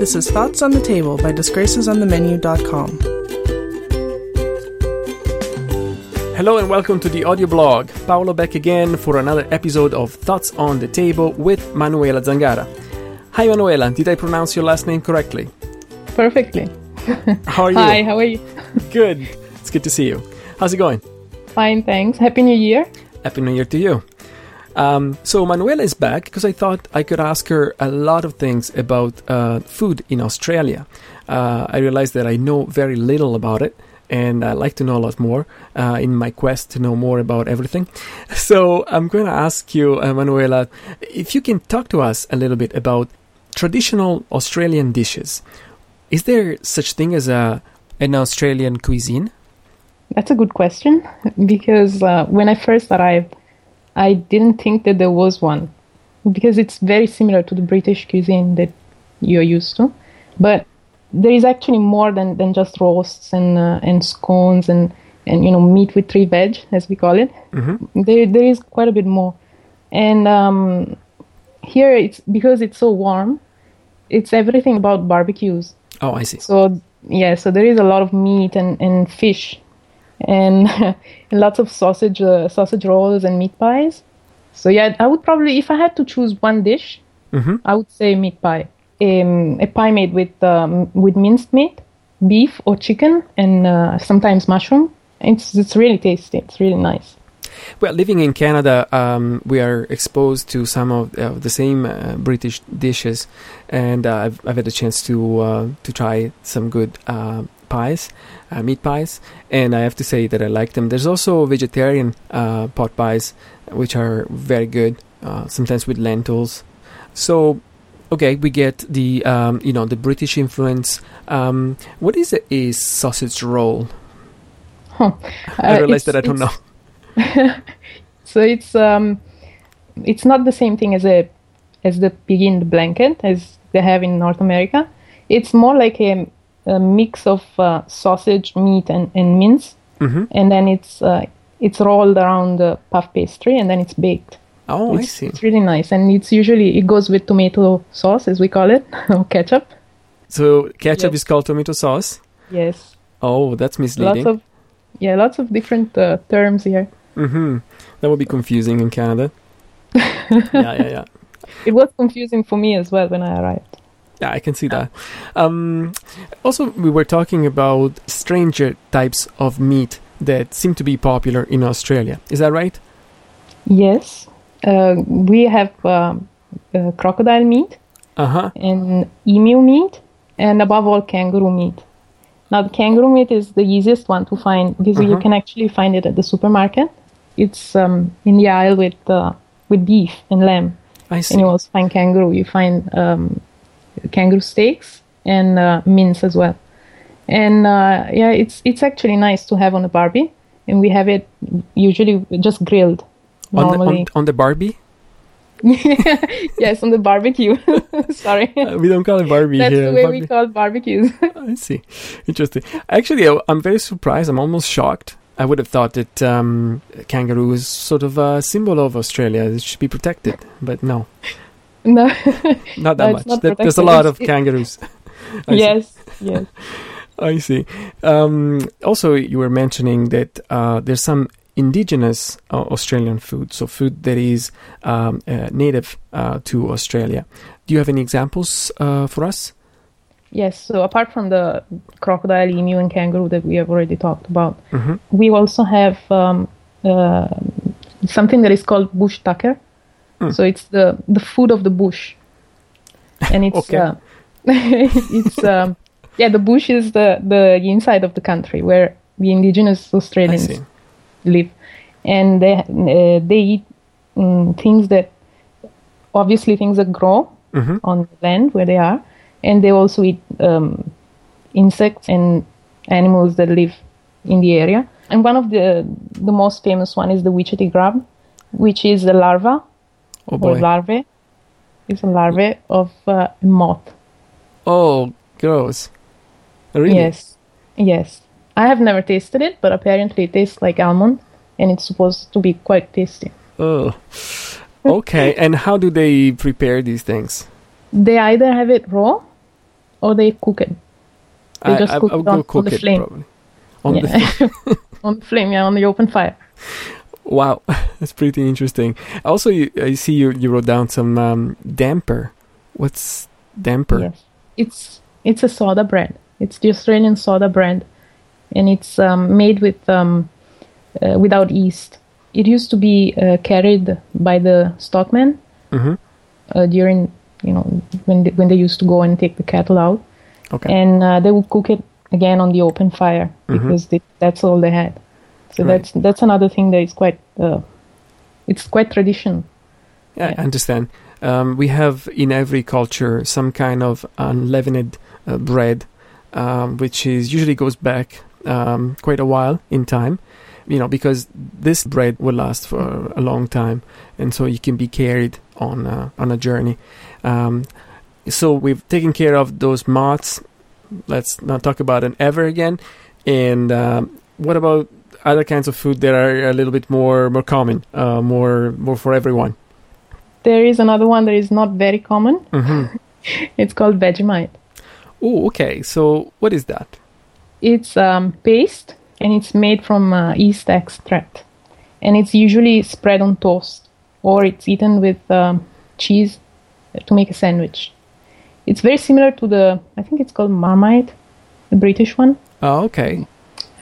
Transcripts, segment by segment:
This is Thoughts on the Table by DisgracesOnTheMenu.com. Hello and welcome to the audio blog. Paolo back again for another episode of Thoughts on the Table with Manuela Zangara. Hi Manuela, did I pronounce your last name correctly? Perfectly. How are you? Hi, how are you? Good. It's good to see you. How's it going? Fine, thanks. Happy New Year. Happy New Year to you. Um, so Manuela is back because I thought I could ask her a lot of things about uh, food in Australia. Uh, I realized that I know very little about it, and I like to know a lot more uh, in my quest to know more about everything. So I'm going to ask you, uh, Manuela, if you can talk to us a little bit about traditional Australian dishes. Is there such thing as a an Australian cuisine? That's a good question because uh, when I first arrived, I didn't think that there was one because it's very similar to the British cuisine that you're used to. But there is actually more than, than just roasts and uh, and scones and, and you know meat with three veg as we call it. Mm-hmm. There there is quite a bit more, and um, here it's because it's so warm. It's everything about barbecues. Oh, I see. So yeah, so there is a lot of meat and, and fish, and, and lots of sausage uh, sausage rolls and meat pies. So yeah, I would probably if I had to choose one dish, Mm-hmm. I would say meat pie. Um, a pie made with um, with minced meat, beef or chicken, and uh, sometimes mushroom. It's it's really tasty. It's really nice. Well, living in Canada, um, we are exposed to some of uh, the same uh, British dishes, and uh, I've, I've had a chance to uh, to try some good uh, pies, uh, meat pies, and I have to say that I like them. There's also vegetarian uh, pot pies, which are very good, uh, sometimes with lentils. So, okay, we get the um, you know the British influence. Um, what is a, a sausage roll? Huh. I Uh, realize that I don't know. So it's um, it's not the same thing as a as the pig in the blanket as they have in North America. It's more like a, a mix of uh, sausage, meat, and, and mince, hmm and then it's uh, it's rolled around the puff pastry, and then it's baked. Oh, I it's, see. it's really nice, and it's usually it goes with tomato sauce, as we call it, or ketchup. So ketchup Yes. is called tomato sauce. Yes, Oh, that's misleading. lots of yeah, lots of different uh, terms here. mm-hmm. That would be confusing in Canada. yeah, yeah, yeah. It was confusing for me as well when I arrived. Yeah, I can see that. Um, also, we were talking about stranger types of meat that seem to be popular in Australia. Is that right? Yes, uh, we have um, uh, crocodile meat Uh huh. and emu meat, and above all, kangaroo meat. Now, the kangaroo meat is the easiest one to find because you Uh-huh. can actually find it at the supermarket. It's um, in the aisle with uh, with beef and lamb, I see. and you also find kangaroo. You find um, kangaroo steaks and uh, mince as well. And uh, yeah, it's it's actually nice to have on a barbie, and we have it usually just grilled. on, the, on, on the Barbie? yes, on the barbecue. Sorry. Uh, we don't call it Barbie That's here. the way Barbie. we call barbecues. I see. Interesting. Actually, I- I'm very surprised. I'm almost shocked. I would have thought that um, kangaroo is sort of a symbol of Australia. It should be protected, but no, no. not that No, much. not there's a lot of kangaroos. See. yes, yes. I see. Um, also, you were mentioning that uh, there's some indigenous uh, Australian food, so food that is um, uh, native uh, to Australia. Do you have any examples uh, for us? Yes, so apart from the crocodile, emu, and kangaroo that we have already talked about, hmm we also have um, uh, something that is called bush tucker. Hmm. So it's the, the food of the bush. And it's, Okay. uh, it's um, yeah, the bush is the, the inside of the country where the indigenous Australians live, and they uh, they eat mm, things that obviously things that grow hmm on the land where they are, and they also eat um, insects and animals that live in the area. And one of the the most famous one is the witchetty grub, which is a larva Oh or larvae. It's a larvae of uh, a moth. Oh, gross. Really? Yes, yes. I have never tasted it, but apparently it tastes like almond, and it's supposed to be quite tasty. Oh. Okay. and how do they prepare these things? They either have it raw, or they cook it. They I, just I, cook I it on- go on cook the it flame. probably. On yeah. the on the flame, yeah, on the open fire. Wow, that's pretty interesting. Also, you, I see you you wrote down some um, damper. What's damper? Yes, it's it's a soda bread. It's the Australian soda bread, and it's um, made with um, uh, without yeast. It used to be uh, carried by the stockmen hmm uh, during you know when they, when they used to go and take the cattle out, Okay. and uh, they would cook it again on the open fire Mhm. because they, that's all they had. So Right. that's that's another thing that is quite uh, it's quite traditional. Yeah, I understand. Um, we have in every culture some kind of unleavened uh, bread, um, which is usually goes back um, quite a while in time. You know, because this bread will last for a long time, and so you can be carried on uh, on a journey. Um, so we've taken care of those moths. Let's not talk about it ever again. And um, what about other kinds of food that are a little bit more more common, uh, more more for everyone? There is another one that is not very common. hmm It's called Vegemite. Oh, okay. So what is that? It's um, paste and it's made from uh, yeast extract, and it's usually spread on toast or it's eaten with um, cheese to make a sandwich. It's very similar to the I think it's called Marmite, the British one. Oh, okay.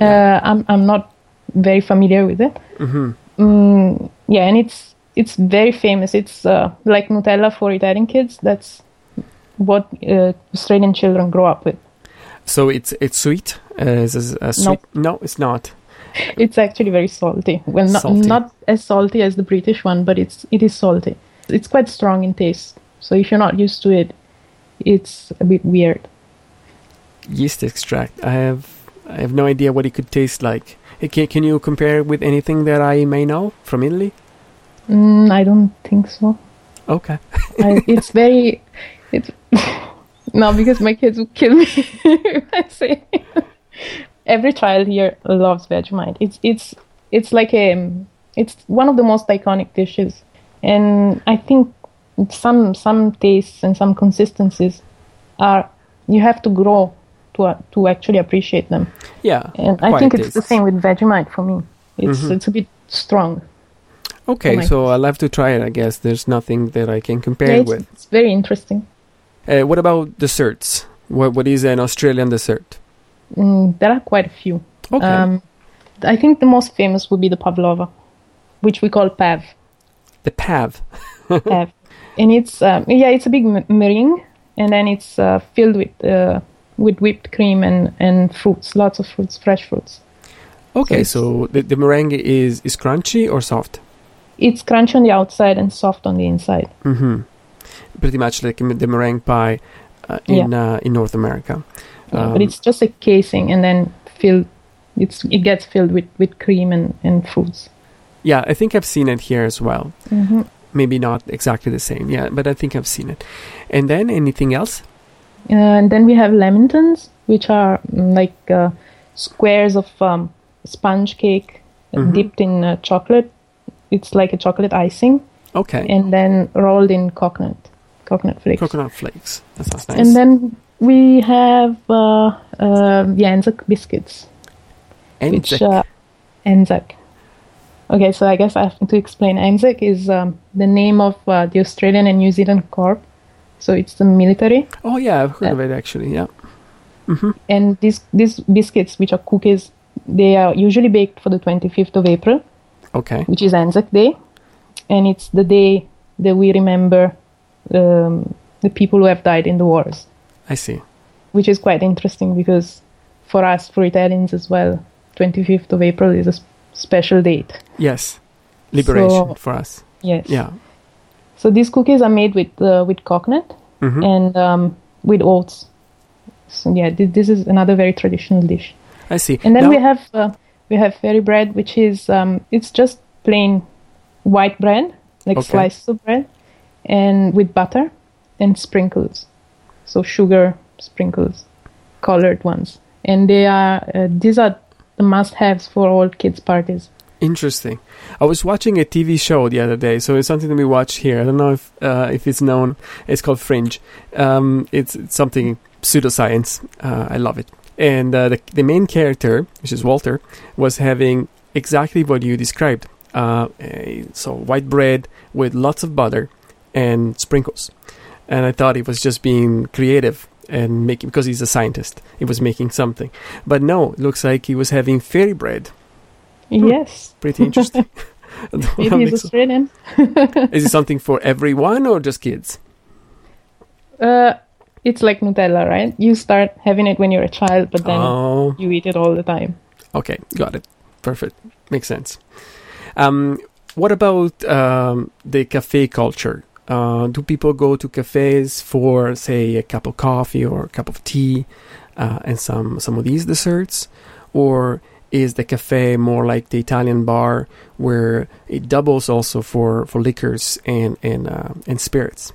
Uh, I'm I'm not very familiar with it. hmm Mm, yeah, and it's it's very famous. It's uh, like Nutella for Italian kids. That's what uh, Australian children grow up with. So it's it's sweet. Uh, it's a, sweet. No, it's not. It's actually very salty. Well, not Salty. not as salty as the British one, but it's it is salty. It's quite strong in taste. So if you're not used to it, it's a bit weird. Yeast extract. I have I have no idea what it could taste like. Can, can you compare it with anything that I may know from Italy? Mm, I don't think so. Okay. I, it's very it's no because my kids will kill me if I say every child here loves Vegemite. It's it's it's like a it's one of the most iconic dishes, and I think some some tastes and some consistencies are you have to grow to uh, to actually appreciate them. Yeah. And I think it's the same with Vegemite for me. It's Mhm. it's a bit strong. Okay, so I'll have to try it. I guess there's nothing that I can compare Yeah, it's, with. it's very interesting. Uh, what about desserts? What what is an Australian dessert? Mm, there are quite a few. Okay. Um, I think the most famous would be the pavlova, which we call pav. the pav. pav. And it's um, yeah, it's a big meringue, and then it's uh, filled with uh, with whipped cream and and fruits, lots of fruits, fresh fruits. Okay, it's- so the, the meringue is is crunchy or soft? It's crunchy on the outside and soft on the inside. Mm-hmm. Pretty much like the meringue pie uh, in uh, in North America. Yeah, Um, but it's just a casing, and then filled. It's it gets filled with with cream and and fruits. Yeah, I think I've seen it here as well. Mm-hmm. Maybe not exactly the same. Yeah, but I think I've seen it. And then anything else? And then we have lamingtons, which are mm, like uh, squares of um, sponge cake Mhm. dipped in uh, chocolate. It's like a chocolate icing, Okay. and then rolled in coconut, coconut flakes. Coconut flakes. That sounds nice. And then we have uh, uh, the Anzac biscuits, which Anzac. uh, Anzac. Okay, so I guess I have to explain. Anzac is um, the name of uh, the Australian and New Zealand Corps, so it's the military. oh yeah, I've heard of it actually. Yeah. Mm-hmm. and these these biscuits which are cookies they are usually baked for the 25th of april Okay. which is anzac day and it's the day that we remember um, the people who have died in the wars I see. which is quite interesting because for us for italians as well 25th of april is a s- special date Yes. Liberation So- for us. yes Yeah. So these cookies are made with uh, with coconut hmm and um, with oats so yeah thi- this is another very traditional dish I see. And then Now- we have uh, we have fairy bread, which is um, it's just plain white bread, like Okay. slices of bread, and with butter and sprinkles, so sugar sprinkles, colored ones, and they are uh, these are the must-haves for all kids' parties. Interesting. I was watching a TV show the other day, so it's something that we watch here. I don't know if uh, if it's known. It's called Fringe. Um, it's, it's something pseudoscience. Uh, I love it. And uh, the, the main character, which is Walter, was having exactly what you described. Uh, a, so white bread with lots of butter and sprinkles. And I thought it was just being creative and making because he's a scientist. He was making something, but no, it looks like he was having fairy bread. Yes. Pretty interesting. Maybe he's Australian. Is it something for everyone or just kids? Uh, it's like Nutella, right? You start having it when you're a child, but then Oh, you eat it all the time. okay, got it. Perfect, makes sense. Um, what about um, the cafe culture? Uh, do people go to cafes for, say, a cup of coffee or a cup of tea uh, and some some of these desserts, or is the cafe more like the Italian bar where it doubles also for, for liquors and and uh, and spirits?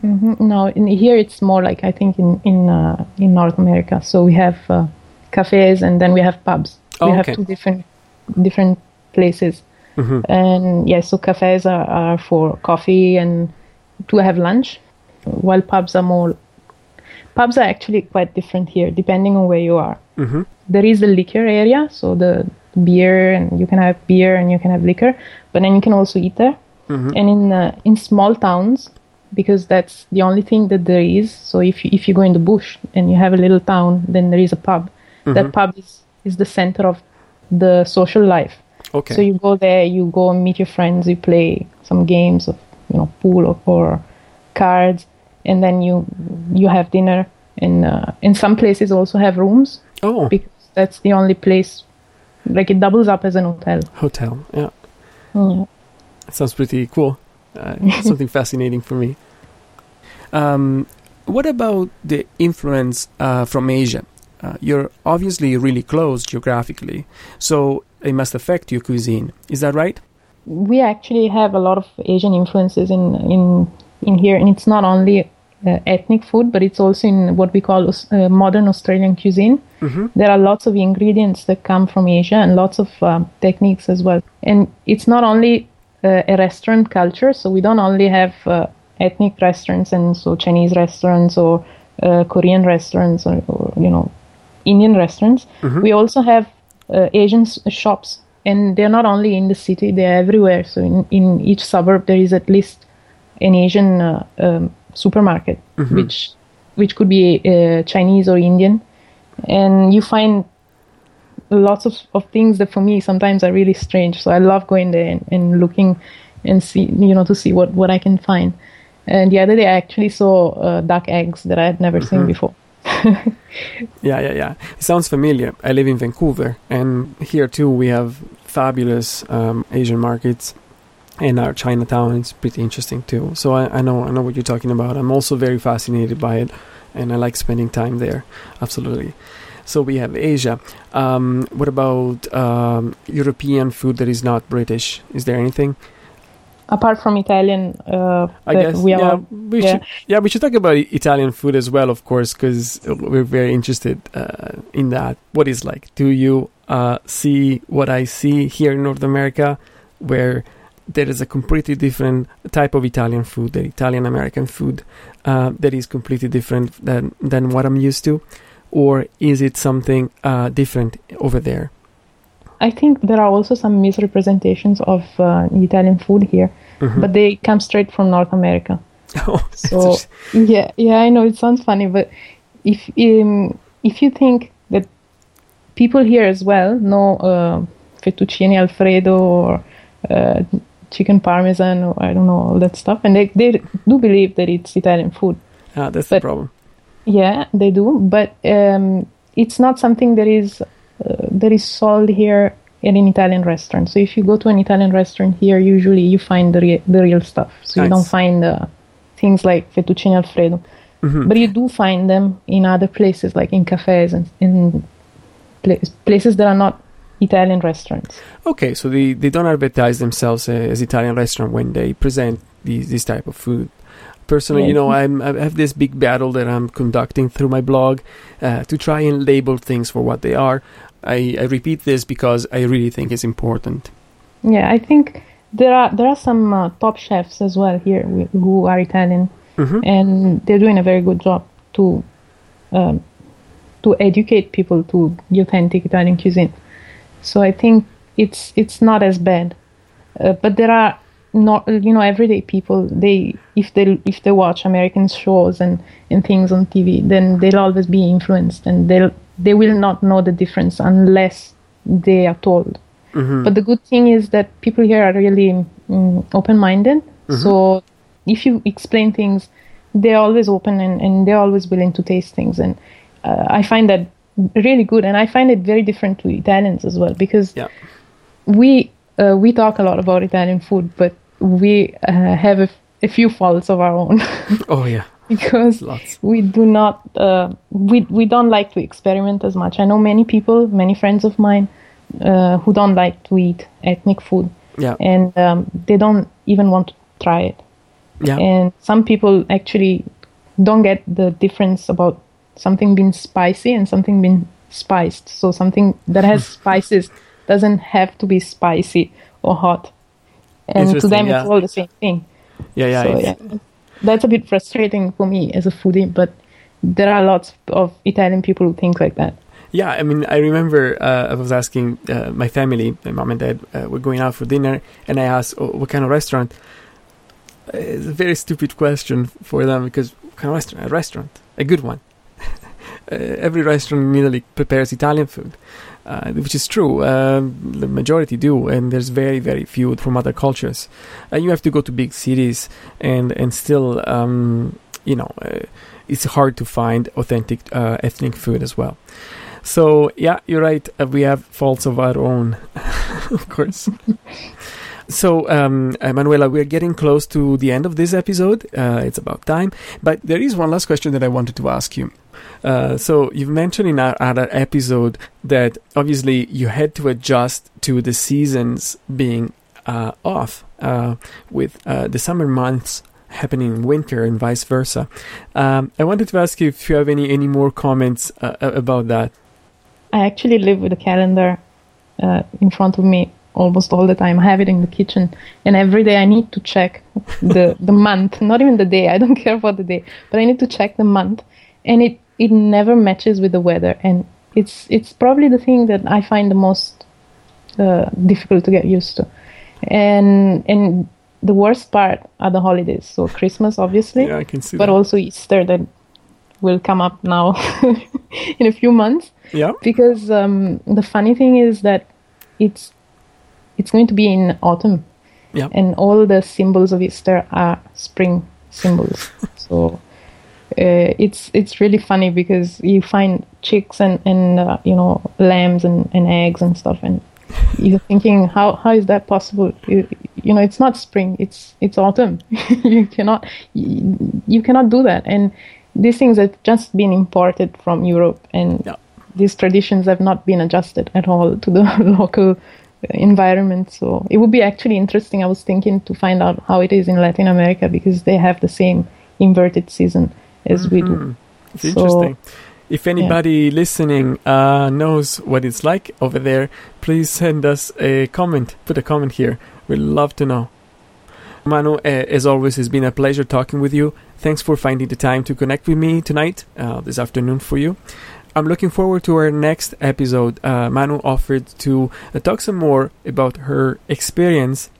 hmm No, in here it's more like I think in in uh, in North America. So we have uh, cafes and then we have pubs. Oh, we okay. have two different different places. hmm And yeah, so cafes are, are for coffee and to have lunch, while pubs are more. Pubs are actually quite different here, depending on where you are. hmm There is the liquor area, so the beer, and you can have beer and you can have liquor, but then you can also eat there. hmm And in uh, in small towns, because that's the only thing that there is. So if you, if you go in the bush and you have a little town, then there is a pub. Mm-hmm. That pub is, is the center of the social life. Okay. So you go there, you go and meet your friends, you play some games of you know pool or, or cards, and then you you have dinner. And uh, in some places also have rooms oh, because that's the only place. Like it doubles up as an hotel. hotel. Yeah. Yeah. Sounds pretty cool. Uh, something fascinating for me. Um, what about the influence uh, from Asia? Uh, you're obviously really close geographically, so it must affect your cuisine. Is that right? we actually have a lot of Asian influences in in in here, and it's not only uh, ethnic food, but it's also in what we call uh, modern Australian cuisine. Mm-hmm. There are lots of ingredients that come from Asia and lots of um, techniques as well. And it's not only uh, a restaurant culture, so we don't only have uh, ethnic restaurants and so Chinese restaurants or uh, Korean restaurants or, or you know Indian restaurants. We also have uh, Asian s- shops, and they're not only in the city; they're everywhere. So in, in each suburb, there is at least an Asian uh, um, supermarket, which which could be uh, Chinese or Indian, and you find lots of, of things that for me sometimes are really strange. So I love going there and, and looking and see you know to see what what I can find. And the other day I actually saw uh, duck eggs that I had never seen before. Yeah, yeah, yeah. It sounds familiar. I live in Vancouver, and here too we have fabulous um, Asian markets, and our Chinatown is pretty interesting too. So I, I know I know what you're talking about. I'm also very fascinated by it, and I like spending time there. Absolutely. So we have Asia. Um, what about um, European food that is not British? Is there anything? Apart from Italian, uh, I guess we yeah, are we yeah. should yeah we should talk about Italian food as well, of course, because we're very interested uh, in that. What is like? Do you uh, see what I see here in North America, where there is a completely different type of Italian food, the Italian American food, uh, that is completely different than than what I'm used to, or is it something uh, different over there? I think there are also some misrepresentations of uh, Italian food here, Mhm. but they come straight from North America. Oh, So yeah, yeah, I know it sounds funny, but if um, if you think that people here as well know uh, fettuccine alfredo or uh, chicken parmesan or I don't know all that stuff, and they they do believe that it's Italian food. ah, that's the problem. Yeah, they do, but um, it's not something that is uh, that is sold here in an Italian restaurant. So if you go to an Italian restaurant here, usually you find the re- the real stuff. So you don't find uh, things like fettuccine alfredo, Mhm. but you do find them in other places, like in cafes and in pla- places that are not Italian restaurants. Okay, so they, they don't advertise themselves uh, as Italian restaurant when they present these this type of food. Personally, you know, I'm I have this big battle that I'm conducting through my blog uh, to try and label things for what they are. I, I repeat this because I really think it's important. Yeah, I think there are there are some uh, top chefs as well here who are Italian, hmm and they're doing a very good job to um, to educate people to the authentic Italian cuisine. So I think it's it's not as bad, uh, but there are not you know everyday people they if they if they watch American shows and and things on TV then they'll always be influenced and they'll they will not know the difference unless they are told. Mm-hmm. But the good thing is that people here are really mm, open minded. So if you explain things, they're always open and, and they're always willing to taste things. And uh, I find that really good. And I find it very different to Italians as well because Yeah. we uh, we talk a lot about Italian food, but we uh, have a, f- a few faults of our own Oh yeah. because Lots. we do not uh, we we don't like to experiment as much. I know many people, many friends of mine, uh, who don't like to eat ethnic food, Yeah. and um, they don't even want to try it. Yeah. And some people actually don't get the difference about something being spicy and something being spiced. So something that has spices doesn't have to be spicy or hot. And to them, yeah. it's all the same thing. Yeah. Yeah. so yeah, that's a bit frustrating for me as a foodie, but there are lots of Italian people who think like that. Yeah, I mean, I remember uh, I was asking uh, my family, my mom and dad, uh, were going out for dinner, and I asked, oh, "What kind of restaurant?" Uh, It's a very stupid question for them because what kind of restaurant? A restaurant, a good one. uh, every restaurant in Italy prepares Italian food, uh, which is true. Um, the majority do, and there's very, very few from other cultures. Uh, you have to go to big cities, and and still, um, you know, uh, it's hard to find authentic uh, ethnic food as well. So yeah, you're right. Uh, we have faults of our own, of course. so um, Manuela, we're getting close to the end of this episode. Uh, it's about time, but there is one last question that I wanted to ask you. Uh, so you've mentioned in our other episode that obviously you had to adjust to the seasons being uh, off uh, with uh, the summer months happening in winter and vice versa. Um, I wanted to ask you if you have any any more comments uh, about that. I actually live with a calendar in front of me almost all the time. I have it in the kitchen, and every day I need to check the the month, not even the day. I don't care about the day, but I need to check the month, and it it never matches with the weather, and it's it's probably the thing that I find the most uh, difficult to get used to, and and the worst part are the holidays. So Christmas, obviously, Yeah, I can see but that. also Easter that will come up now in a few months yeah, because um, the funny thing is that it's it's going to be in autumn. Yeah. and all the symbols of easter are spring symbols. So uh, it's it's really funny because you find chicks and and uh, you know lambs and, and eggs and stuff and you're thinking how how is that possible? You, you know it's not spring it's it's autumn. You cannot you, you cannot do that. And these things have just been imported from europe and Yeah. these traditions have not been adjusted at all to the local environment so it would be actually interesting i was thinking to find out how it is in latin america because they have the same inverted season as we do Mhm. It's So, interesting. If anybody listening uh, knows what it's like over there, please send us a comment. Put a comment here. We'd love to know. Manu, uh, as always, it's been a pleasure talking with you. Thanks for finding the time to connect with me tonight, uh, this afternoon for you. I'm looking forward to our next episode. Uh, Manu offered to uh, talk some more about her experience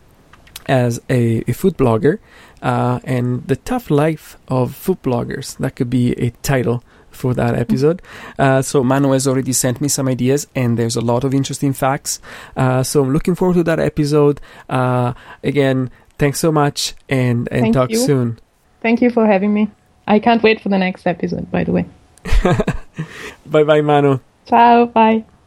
as a, a food blogger uh, and the tough life of food bloggers. That could be a title for that episode. Uh, so Manu has already sent me some ideas, and there's a lot of interesting facts. Uh, so I'm looking forward to that episode. Uh, again, thanks so much, and and Thank talk you. soon. thank you for having me i can't wait for the next episode by the way bye bye Manu. Ciao, bye.